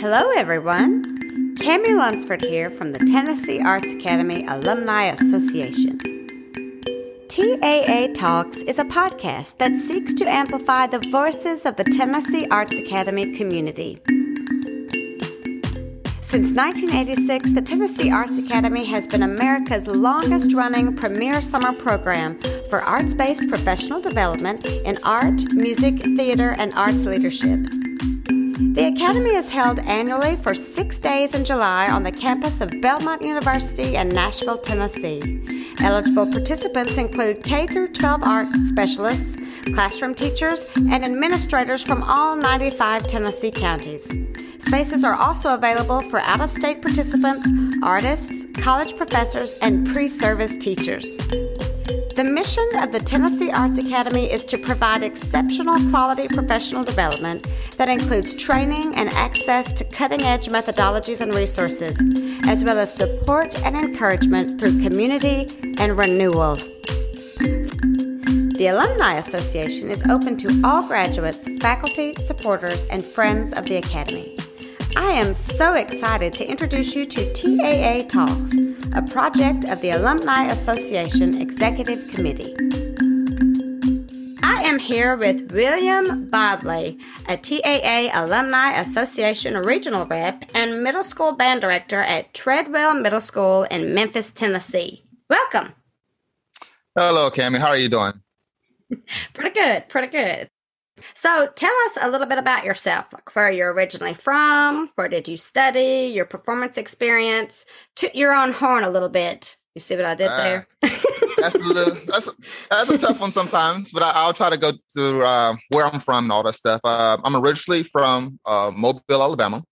Hello, everyone. Cami Lunsford here from the Tennessee Arts Academy Alumni Association. TAA Talks is a podcast that seeks to amplify the voices of the Tennessee Arts Academy community. Since 1986, the Tennessee Arts Academy has been America's longest running premier summer program for arts based professional development in art, music, theater, and arts leadership. The Academy is held annually for six days in July on the campus of Belmont University in Nashville, Tennessee. Eligible participants include K 12 arts specialists, classroom teachers, and administrators from all 95 Tennessee counties. Spaces are also available for out of state participants, artists, college professors, and pre service teachers. The mission of the Tennessee Arts Academy is to provide exceptional quality professional development that includes training and access to cutting edge methodologies and resources, as well as support and encouragement through community and renewal. The Alumni Association is open to all graduates, faculty, supporters, and friends of the Academy. I am so excited to introduce you to TAA Talks, a project of the Alumni Association Executive Committee. I am here with William Bodley, a TAA Alumni Association regional rep and middle school band director at Treadwell Middle School in Memphis, Tennessee. Welcome. Hello, Cami. How are you doing? pretty good. Pretty good. So tell us a little bit about yourself, like where you're originally from, where did you study, your performance experience. Toot your own horn a little bit. You see what I did uh, there? that's a little, that's that's a tough one sometimes, but I, will try to go to uh, where I'm from and all that stuff. Uh, I'm originally from uh, Mobile, Alabama.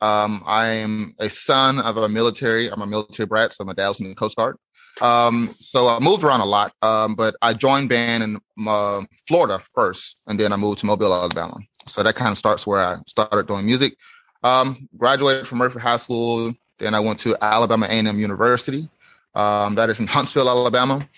Um, I'm a son of a military. I'm a military brat, so my dad was in the Coast Guard. Um, so I moved around a lot, um, but I joined band in uh, Florida first, and then I moved to Mobile, Alabama. So that kind of starts where I started doing music. Um, graduated from Murphy High School, then I went to Alabama A&M University. Um, that is in Huntsville, Alabama.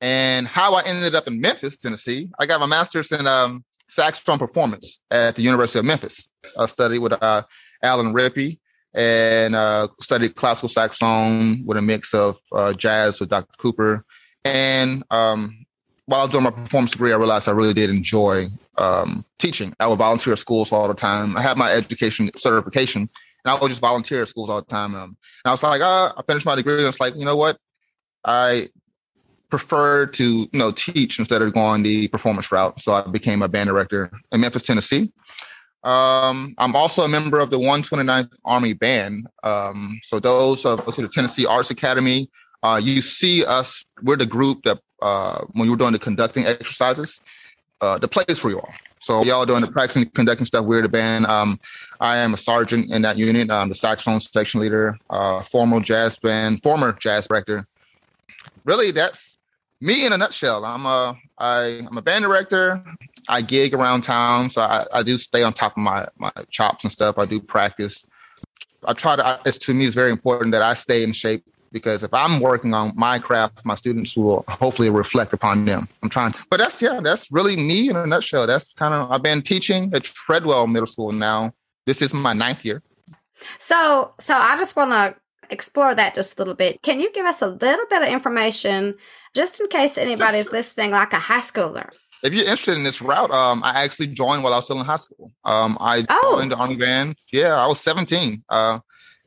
And how I ended up in Memphis, Tennessee, I got my master's in um, saxophone performance at the University of Memphis. I studied with uh, Alan Rippey and uh, studied classical saxophone with a mix of uh, jazz with Dr. Cooper. And um, while doing my performance degree, I realized I really did enjoy um, teaching. I would volunteer at schools all the time. I had my education certification, and I would just volunteer at schools all the time. Um, and I was like, oh, I finished my degree, and it's like, you know what? I prefer to you know teach instead of going the performance route. So I became a band director in Memphis, Tennessee. Um, I'm also a member of the 129th Army Band. Um, so those uh, to the Tennessee Arts Academy. Uh, you see us. We're the group that uh, when you are doing the conducting exercises, uh, the place for you all. So y'all doing the practicing, conducting stuff. We're the band. Um, I am a sergeant in that unit. I'm the saxophone section leader, uh, former jazz band, former jazz director. Really, that's me in a nutshell. I'm a I, I'm a band director. I gig around town, so I, I do stay on top of my my chops and stuff. I do practice. I try to. It's to me, it's very important that I stay in shape because if I'm working on my craft, my students will hopefully reflect upon them. I'm trying, but that's yeah, that's really me in a nutshell. That's kind of I've been teaching at Treadwell Middle School now. This is my ninth year. So, so I just want to explore that just a little bit. Can you give us a little bit of information, just in case anybody's listening, like a high schooler? If you're interested in this route, um, I actually joined while I was still in high school. Um, I oh. joined the Army Band. Yeah, I was 17. Uh,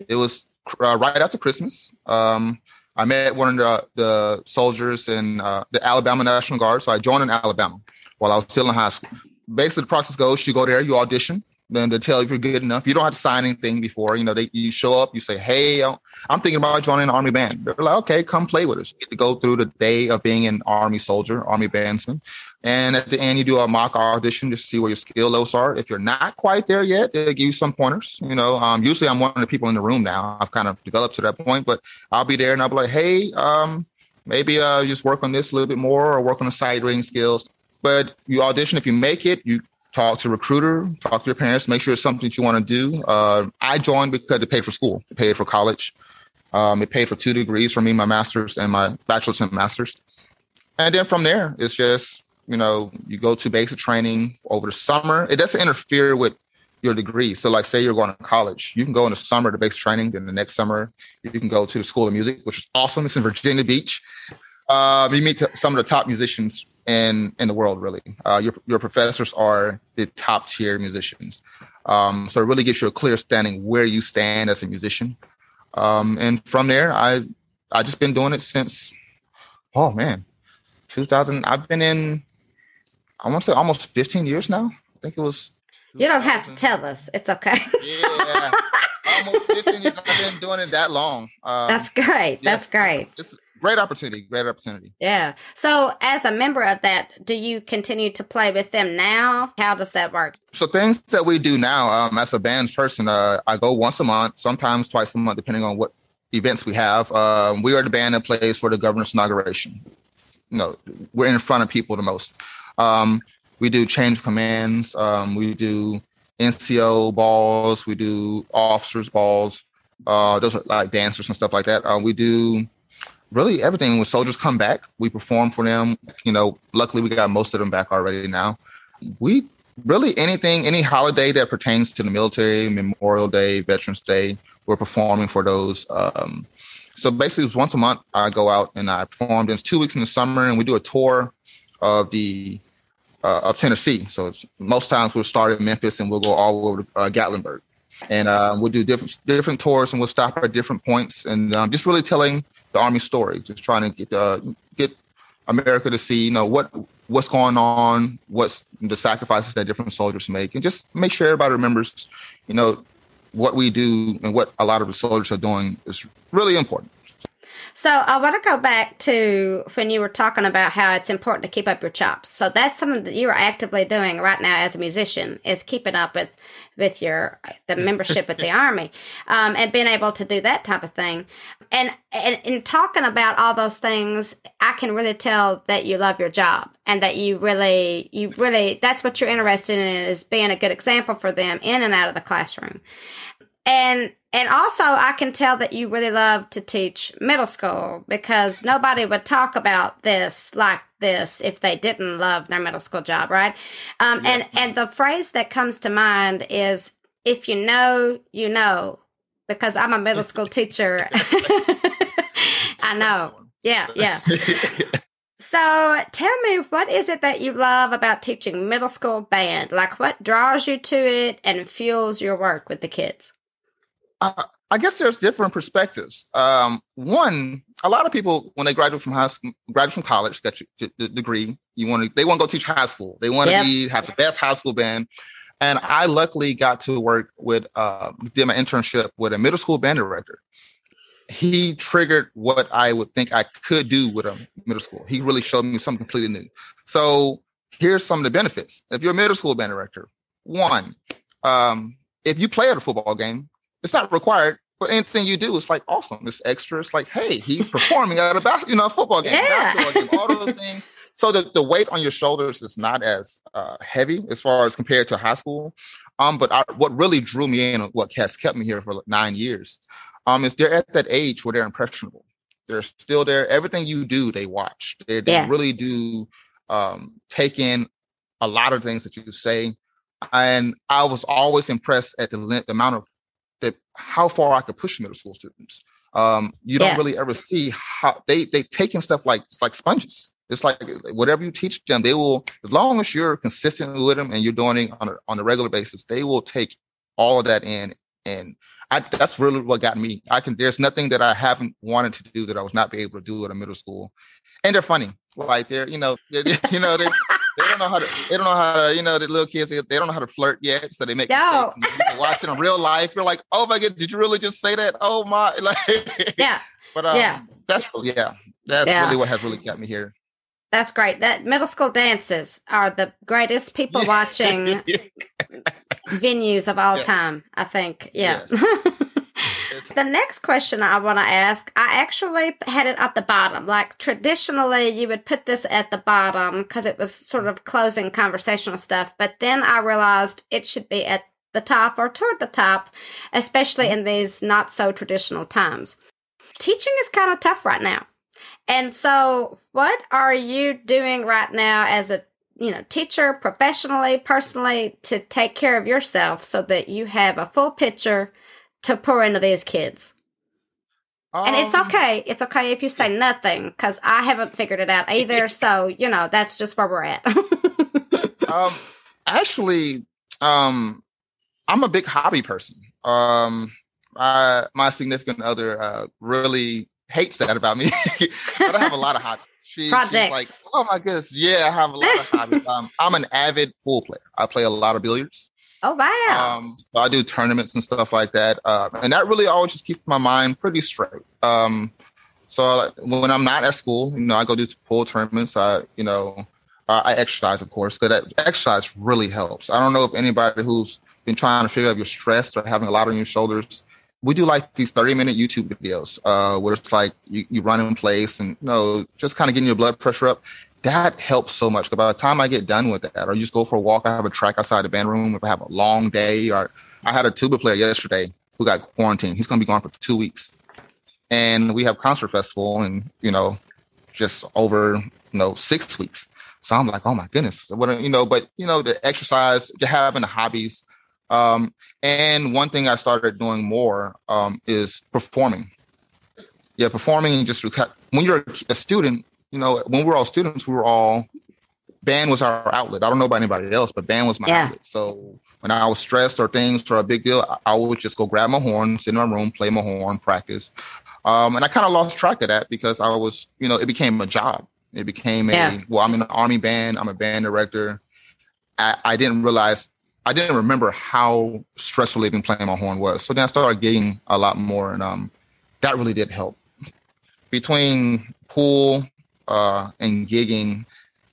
it was uh, right after Christmas. Um, I met one of the, the soldiers in uh, the Alabama National Guard. So I joined in Alabama while I was still in high school. Basically, the process goes: you go there, you audition, then to tell you if you're good enough. You don't have to sign anything before. You know, they you show up, you say, "Hey, I'm thinking about joining an army band." They're like, "Okay, come play with us." You get to go through the day of being an army soldier, army bandsman, and at the end you do a mock audition just to see where your skill levels are. If you're not quite there yet, they give you some pointers. You know, um, usually I'm one of the people in the room now. I've kind of developed to that point, but I'll be there and I'll be like, "Hey, um, maybe uh, just work on this a little bit more, or work on the sight reading skills." But you audition. If you make it, you talk to a recruiter, talk to your parents, make sure it's something that you want to do. Uh, I joined because it paid for school, it paid for college. Um, it paid for two degrees for me, my master's and my bachelor's and master's. And then from there, it's just, you know, you go to basic training over the summer. It doesn't interfere with your degree. So, like, say you're going to college, you can go in the summer to basic training. Then the next summer, you can go to the School of Music, which is awesome. It's in Virginia Beach. Um, you meet some of the top musicians in in the world. Really, uh, your your professors are the top tier musicians. Um, so it really gives you a clear standing where you stand as a musician. Um, and from there, I I just been doing it since oh man, 2000. I've been in I want to say almost 15 years now. I think it was. You don't have to tell us. It's okay. yeah, almost 15 years. I've been doing it that long. Um, That's great. That's great. It's, it's great opportunity. Great opportunity. Yeah. So, as a member of that, do you continue to play with them now? How does that work? So, things that we do now, um, as a band person, uh, I go once a month, sometimes twice a month, depending on what events we have. Um, we are the band that plays for the governor's inauguration. You know, we're in front of people the most. Um, we do change commands. Um, we do NCO balls. We do officers balls. Uh, those are like dancers and stuff like that. Uh, we do really everything. When soldiers come back, we perform for them. You know, luckily we got most of them back already now. We really anything, any holiday that pertains to the military, Memorial Day, Veterans Day, we're performing for those. Um, so basically, once a month. I go out and I perform. It's two weeks in the summer, and we do a tour of the uh, of Tennessee. So most times we'll start in Memphis and we'll go all over to uh, Gatlinburg, and uh, we'll do different different tours and we'll stop at different points and um, just really telling the Army story, just trying to get uh, get America to see you know what what's going on, what's the sacrifices that different soldiers make, and just make sure everybody remembers, you know, what we do and what a lot of the soldiers are doing is really important. So I want to go back to when you were talking about how it's important to keep up your chops. So that's something that you are actively doing right now as a musician is keeping up with with your the membership with the army um, and being able to do that type of thing. And, and in talking about all those things, I can really tell that you love your job and that you really you really that's what you're interested in is being a good example for them in and out of the classroom. And and also, I can tell that you really love to teach middle school because nobody would talk about this like this if they didn't love their middle school job, right? Um, yes. And and the phrase that comes to mind is, "If you know, you know," because I'm a middle school teacher. I know. Yeah, yeah. So tell me, what is it that you love about teaching middle school band? Like, what draws you to it and fuels your work with the kids? I, I guess there's different perspectives. Um, one, a lot of people when they graduate from high school, graduate from college, get your, the degree. You want to, they want to go teach high school. They want to yep. be have the best high school band. And I luckily got to work with, uh, did my internship with a middle school band director. He triggered what I would think I could do with a middle school. He really showed me something completely new. So here's some of the benefits. If you're a middle school band director, one, um, if you play at a football game, it's not required, but anything you do is like awesome. It's extra. It's like, hey, he's performing at a basketball, you know, football game, yeah. basketball game, all those things. So the, the weight on your shoulders is not as uh, heavy as far as compared to high school. Um, but I, what really drew me in, what has kept me here for like nine years, um, is they're at that age where they're impressionable. They're still there. Everything you do, they watch. They, they yeah. really do um, take in a lot of things that you say. And I was always impressed at the, the amount of that how far I could push middle school students. Um, you don't yeah. really ever see how they they taking stuff like like sponges. It's like whatever you teach them, they will as long as you're consistent with them and you're doing it on a on a regular basis, they will take all of that in. And I, that's really what got me. I can. There's nothing that I haven't wanted to do that I was not be able to do at a middle school. And they're funny. Like they're you know they're, you know they they don't know how to they don't know how to you know the little kids they don't know how to flirt yet so they make no. watch it in real life you're like oh my god did you really just say that oh my like yeah but um, yeah that's yeah that's yeah. really what has really kept me here that's great that middle school dances are the greatest people watching venues of all yeah. time i think yeah yes. The next question I want to ask, I actually had it at the bottom. Like traditionally, you would put this at the bottom because it was sort of closing conversational stuff. But then I realized it should be at the top or toward the top, especially in these not so traditional times. Teaching is kind of tough right now. And so, what are you doing right now as a you know, teacher professionally, personally to take care of yourself so that you have a full picture to pour into these kids? Um, and it's um, okay. It's okay if you say nothing because I haven't figured it out either. so, you know, that's just where we're at. um, actually, um, I'm a big hobby person. Um, I, my significant other uh, really hates that about me, but I have a lot of hobbies. She, Projects. like, oh my goodness, yeah, I have a lot of hobbies. Um, I'm an avid pool player. I play a lot of billiards. Oh wow! Um, so I do tournaments and stuff like that, uh, and that really always just keeps my mind pretty straight. Um, so when I'm not at school, you know, I go do pool tournaments. I, you know, uh, I exercise, of course, because that exercise really helps. I don't know if anybody who's been trying to figure out you're stressed or having a lot on your shoulders we do like these 30 minute YouTube videos uh, where it's like you, you run in place and you know, just kind of getting your blood pressure up. That helps so much. By the time I get done with that, or just go for a walk, I have a track outside the band room. If I have a long day, or I had a tuba player yesterday who got quarantined. He's going to be gone for two weeks, and we have concert festival, and you know, just over you know six weeks. So I'm like, oh my goodness, what you know? But you know, the exercise, the having the hobbies, um, and one thing I started doing more um, is performing. Yeah, performing and just when you're a student, you know, when we were all students, we were all band was our outlet. I don't know about anybody else, but band was my yeah. outlet. So when I was stressed or things were a big deal, I would just go grab my horn, sit in my room, play my horn, practice. Um, and I kind of lost track of that because I was, you know, it became a job. It became a yeah. well, I'm in an army band. I'm a band director. I, I didn't realize I didn't remember how stressful even playing my horn was. So then I started getting a lot more, and um, that really did help. Between pool uh, and gigging,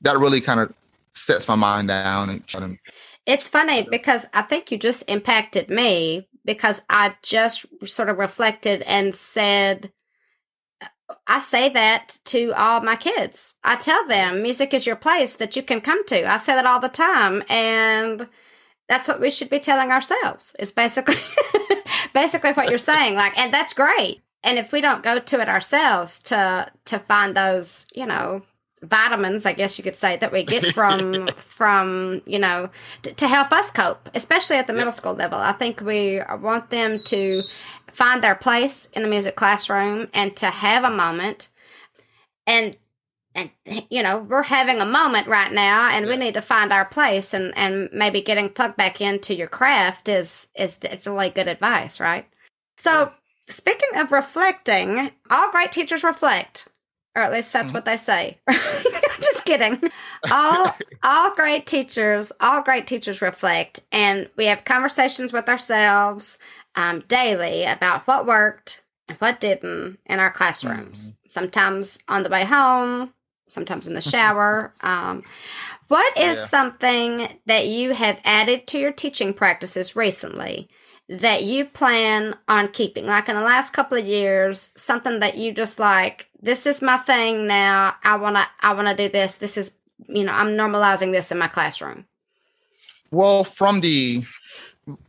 that really kind of sets my mind down. And it's funny because I think you just impacted me because I just sort of reflected and said, I say that to all my kids. I tell them music is your place that you can come to. I say that all the time. And that's what we should be telling ourselves is basically basically what you're saying like and that's great. And if we don't go to it ourselves to to find those you know vitamins i guess you could say that we get from from you know t- to help us cope especially at the middle school level. I think we want them to find their place in the music classroom and to have a moment. And and you know we're having a moment right now and yeah. we need to find our place and and maybe getting plugged back into your craft is is definitely good advice right so yeah. speaking of reflecting all great teachers reflect or at least that's mm-hmm. what they say just kidding all all great teachers all great teachers reflect and we have conversations with ourselves um, daily about what worked and what didn't in our classrooms. Mm-hmm. Sometimes on the way home, sometimes in the shower. Um, what is yeah. something that you have added to your teaching practices recently that you plan on keeping? Like in the last couple of years, something that you just like, this is my thing now. I wanna I wanna do this. This is you know, I'm normalizing this in my classroom. Well, from the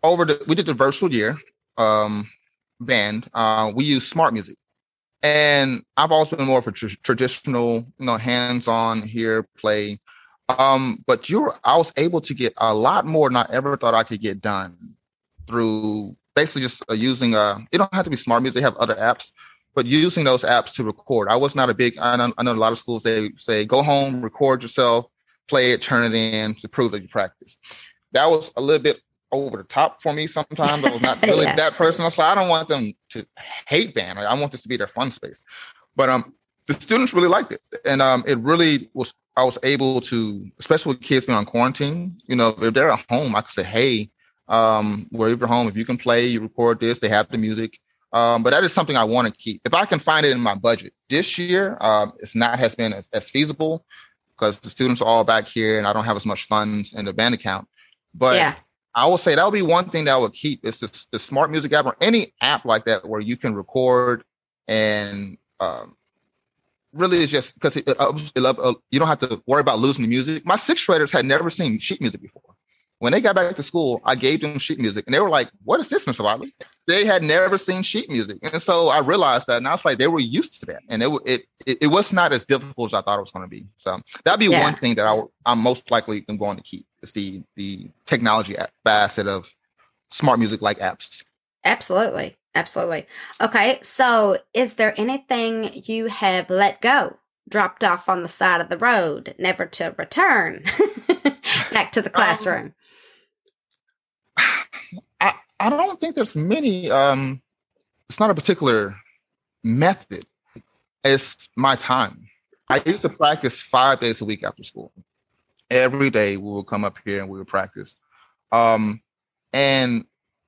over the we did the virtual year um band, uh, we use SmartMusic. And I've always been more of a tr- traditional, you know, hands-on here play. Um, but you're I was able to get a lot more than I ever thought I could get done through basically just uh, using uh it don't have to be SmartMusic, they have other apps, but using those apps to record. I was not a big I know, I know a lot of schools they say go home, record yourself, play it, turn it in to prove that you practice. That was a little bit over the top for me sometimes. I was not really yeah. that personal. So I don't want them to hate band. I want this to be their fun space. But um, the students really liked it, and um, it really was. I was able to, especially with kids being on quarantine. You know, if they're at home, I could say, "Hey, um, wherever you're home, if you can play, you record this. They have the music." Um, but that is something I want to keep. If I can find it in my budget this year, um, it's not has been as, as feasible because the students are all back here and I don't have as much funds in the band account. But yeah. I will say that would be one thing that I would keep is the, the SmartMusic app or any app like that where you can record and um, really it's just because it, it, it, uh, you don't have to worry about losing the music. My sixth graders had never seen sheet music before. when they got back to school, I gave them sheet music, and they were like, "What is this, Mr. Wiley?" They had never seen sheet music, and so I realized that, and I was like, they were used to that, and it it it, it was not as difficult as I thought it was going to be. So that'd be yeah. one thing that I, I'm most likely going to keep is the the technology facet of SmartMusic like apps. Absolutely, absolutely. Okay, so is there anything you have let go, dropped off on the side of the road, never to return back to the um, classroom? Um, I, I don't think there's many. Um, it's not a particular method. It's my time. I used to practice five days a week after school. Every day we would come up here and we would practice. Um, and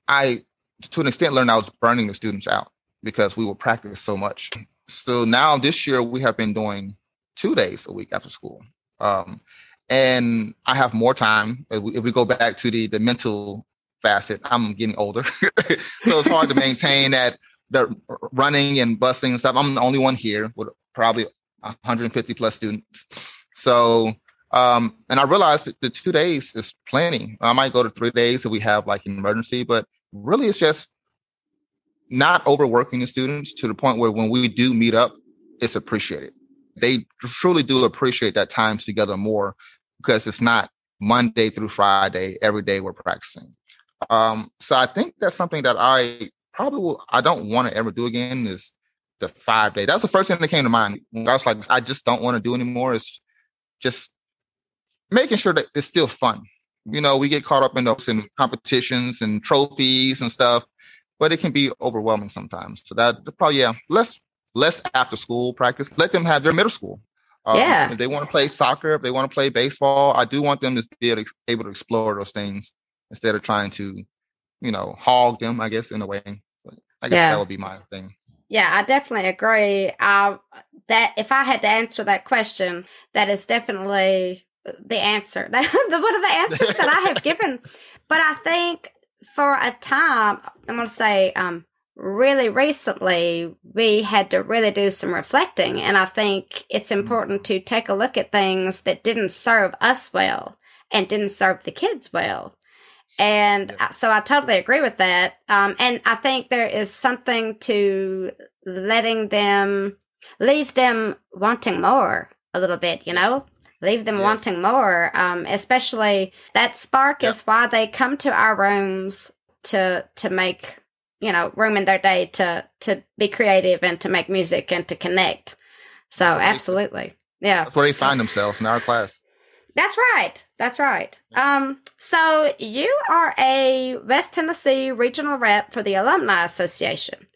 I, to an extent, learned I was burning the students out because we would practice so much. So now this year we have been doing two days a week after school. Um, and I have more time. If we, if we, go back to the the mental facet. I'm getting older, so it's hard to maintain that the running and busing and stuff. I'm the only one here with probably 150 plus students. So, um, and I realized that the two days is plenty. I might go to three days if we have like an emergency, but really it's just not overworking the students to the point where when we do meet up, it's appreciated. They truly do appreciate that time together more because it's not Monday through Friday, every day we're practicing. Um, so I think that's something that I probably will, I don't want to ever do again is the five day. That's the first thing that came to mind. I was like, I just don't want to do anymore. It's just making sure that it's still fun. You know, we get caught up in those in competitions and trophies and stuff, but it can be overwhelming sometimes. So that probably yeah, less less after school practice. Let them have their middle school. Um, yeah. If they want to play soccer, if they want to play baseball, I do want them to be able to, able to explore those things instead of trying to, you know, hog them, I guess, in a way. I guess yeah. that would be my thing. Yeah, I definitely agree. Uh, that if I had to answer that question, that is definitely the answer. One of the answers that I have given. But I think for a time, I'm going to say, um, really recently, we had to really do some reflecting, and I think it's mm. important to take a look at things that didn't serve us well and didn't serve the kids well and yeah. so I totally agree with that. Um, and I think there is something to letting them leave them wanting more a little bit, you know? Leave them yes. wanting more. Um, especially that spark yep. is why they come to our rooms to to make, you know, room in their day to to be creative and to make music and to connect. So absolutely. Yeah. That's where they find themselves in our class. That's right. That's right. Um, so you are a West Tennessee regional rep for the Alumni Association.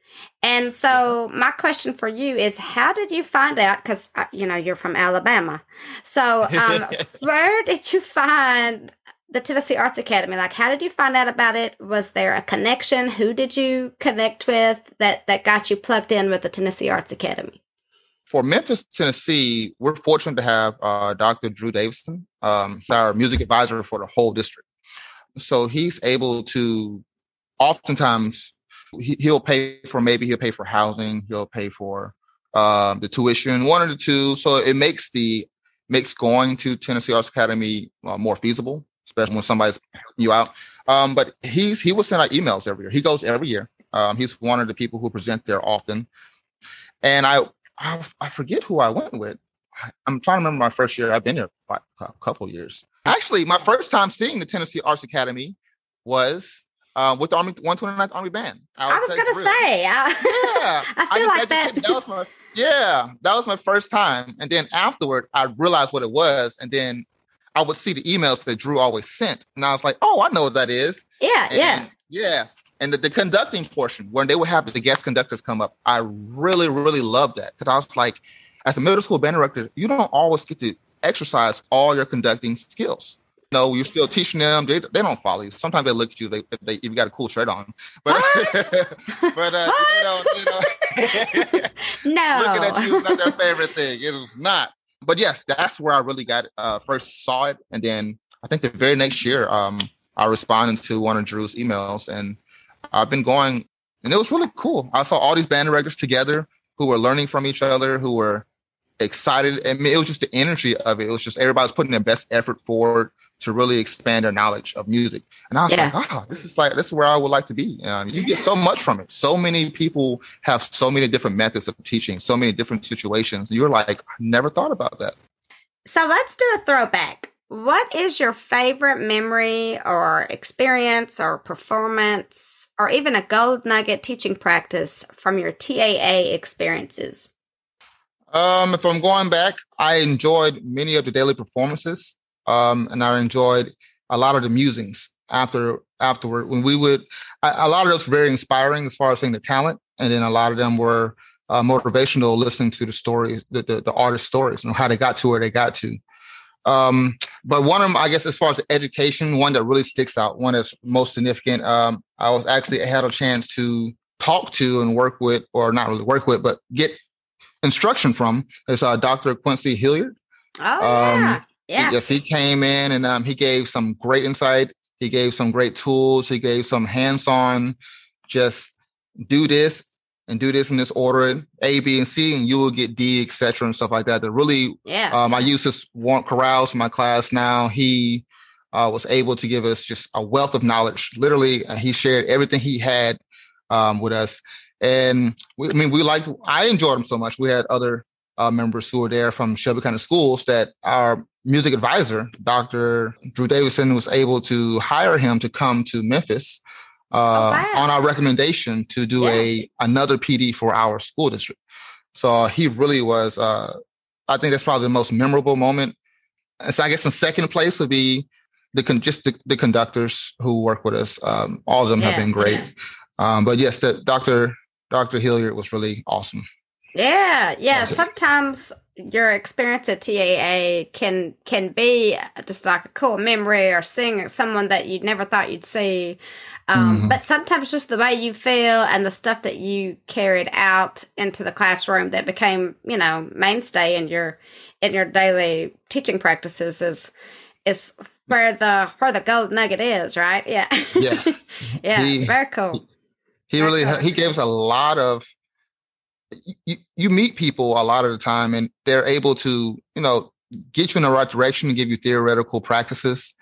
And so my question for you is how did you find out cuz uh, you know you're from Alabama. So um, where did you find the Tennessee Arts Academy? Like how did you find out about it? Was there a connection? Who did you connect with that that got you plugged in with the Tennessee Arts Academy? for Memphis, Tennessee, we're fortunate to have uh, Dr. Dru Davison. Um, he's our music advisor for the whole district. So he's able to oftentimes he, will pay for maybe he'll pay for housing, he'll pay for um, the tuition, one or the two. So it makes the makes going to Tennessee Arts Academy uh, more feasible, especially when somebody's you out. Um, but he's he will send out emails every year. He goes every year. Um, he's one of the people who present there often. And I I, I forget who I went with. I, am trying to remember my first year. I've been here a couple years. Actually, my first time seeing the Tennessee Arts Academy was uh, with the Army 129th Army Band. I was going to say, I, yeah, I feel I like that. that was my, yeah, that was my first time. And then afterward, I realized what it was. And then I would see the emails that Dru always sent. And I was like, oh, I know what that is. Yeah, and, yeah. Yeah and the, the, conducting portion when they would have the guest conductors come up i really really loved that because i was like as a middle school band director you don't always get to exercise all your conducting skills know you're still teaching them. They, they don't follow you. Sometimes they look at you they, they if you got a cool shirt on. But but uh, what? you know, no looking at you not their favorite thing. It was not. But yes that's where i really got uh, first saw it. And then i think the very next year um I responded to one of Dru's emails and I've been going, and it was really cool. I saw all these band directors together who were learning from each other, who were excited. I mean, it was just the energy of it. It was just everybody's putting their best effort forward to really expand their knowledge of music. And I was yeah. like, oh, this is like this is where I would like to be. Um, you get so much from it. So many people have so many different methods of teaching, so many different situations. You're like, I never thought about that. So let's do a throwback. What is your favorite memory or experience or performance or even a gold nugget teaching practice from your TAA experiences? Um, if I'm going back, I enjoyed many of the daily performances, um, and I enjoyed a lot of the musings after afterward when we would. A, a lot of those were very inspiring as far as seeing the talent, and then a lot of them were uh, motivational, listening to the stories, the, the the artist stories, and how they got to where they got to. Um, but one of them, I guess, as far as education, one that really sticks out, one that's most significant. Um, I was actually I had a chance to talk to and work with, or not really work with, but get instruction from is uh, Dr. Quincy Hilliard. Oh, yeah. Um, yeah. Yes, he came in and um, he gave some great insight. He gave some great tools. He gave some hands-on, just do this and do this in this order, A, B, and C, and you will get D, etc., and stuff like that. That really, yeah. Um, I use this warm-up chorales in my class now. He uh, was able to give us just a wealth of knowledge. Literally, uh, he shared everything he had um, with us, and we, I mean, we like, I enjoyed him so much. We had other uh, members who were there from Shelby County Schools that our music advisor, Dr. Dru Davison, was able to hire him to come to Memphis uh, oh, wow. on our recommendation to do yeah. a another PD for our school district. So he really was. Uh, I think that's probably the most memorable moment. So I guess in second place would be the con- just the, the, conductors who work with us. Um, all of them yeah. have been great. Um, but yes, the Dr. Dr. Hilliard was really awesome. Yeah, yeah. Sometimes your experience at TAA can can be just like a cool memory or seeing someone that you never thought you'd see. Um, mm-hmm. But sometimes just the way you feel and the stuff that you carried out into the classroom that became, you know, mainstay in your in your daily teaching practices is is where the where the gold nugget is, right? Yeah. Yes. yeah. He, very cool. He really he gave us a lot of you, you meet people a lot of the time and they're able to, you know, get you in the right direction and give you theoretical practices.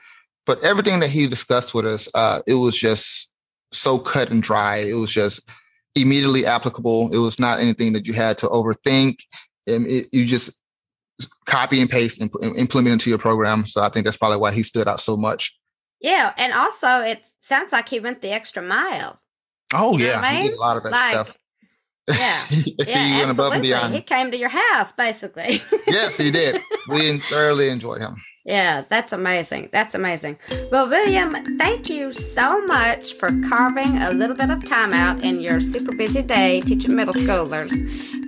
But everything that he discussed with us, uh, it was just so cut and dry. It was just immediately applicable. It was not anything that you had to overthink. And it, you just copy and paste and implement into your program. So I think that's probably why he stood out so much. Yeah, and also it sounds like he went the extra mile. Oh you yeah, I mean? a lot of that like, stuff. Yeah, he yeah, went above and beyond. He came to your house, basically. yes, he did. We thoroughly enjoyed him. Yeah, that's amazing. That's amazing. Well, William, thank you so much for carving a little bit of time out in your super busy day teaching middle schoolers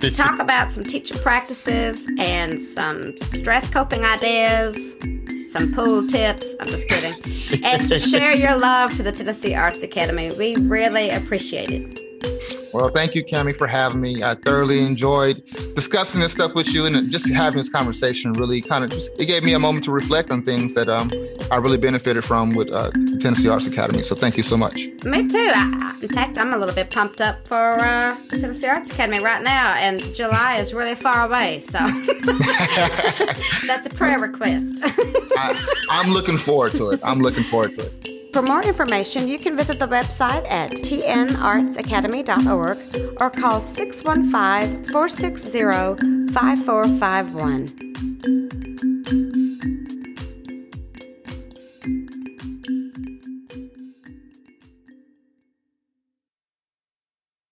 to talk about some teaching practices and some stress coping ideas, some pool tips. I'm just kidding. and to share your love for the Tennessee Arts Academy. We really appreciate it. Well, thank you, Cami, for having me. I thoroughly enjoyed discussing this stuff with you and just having this conversation really kind of just, it gave me a moment to reflect on things that um, I really benefited from with uh, the Tennessee Arts Academy. So thank you so much. Me too. I, in fact, I'm a little bit pumped up for uh, the Tennessee Arts Academy right now, and July is really far away. So that's a prayer request. I, I'm looking forward to it. I'm looking forward to it. For more information, you can visit the website at tnartsacademy.org or call 615 460 5451.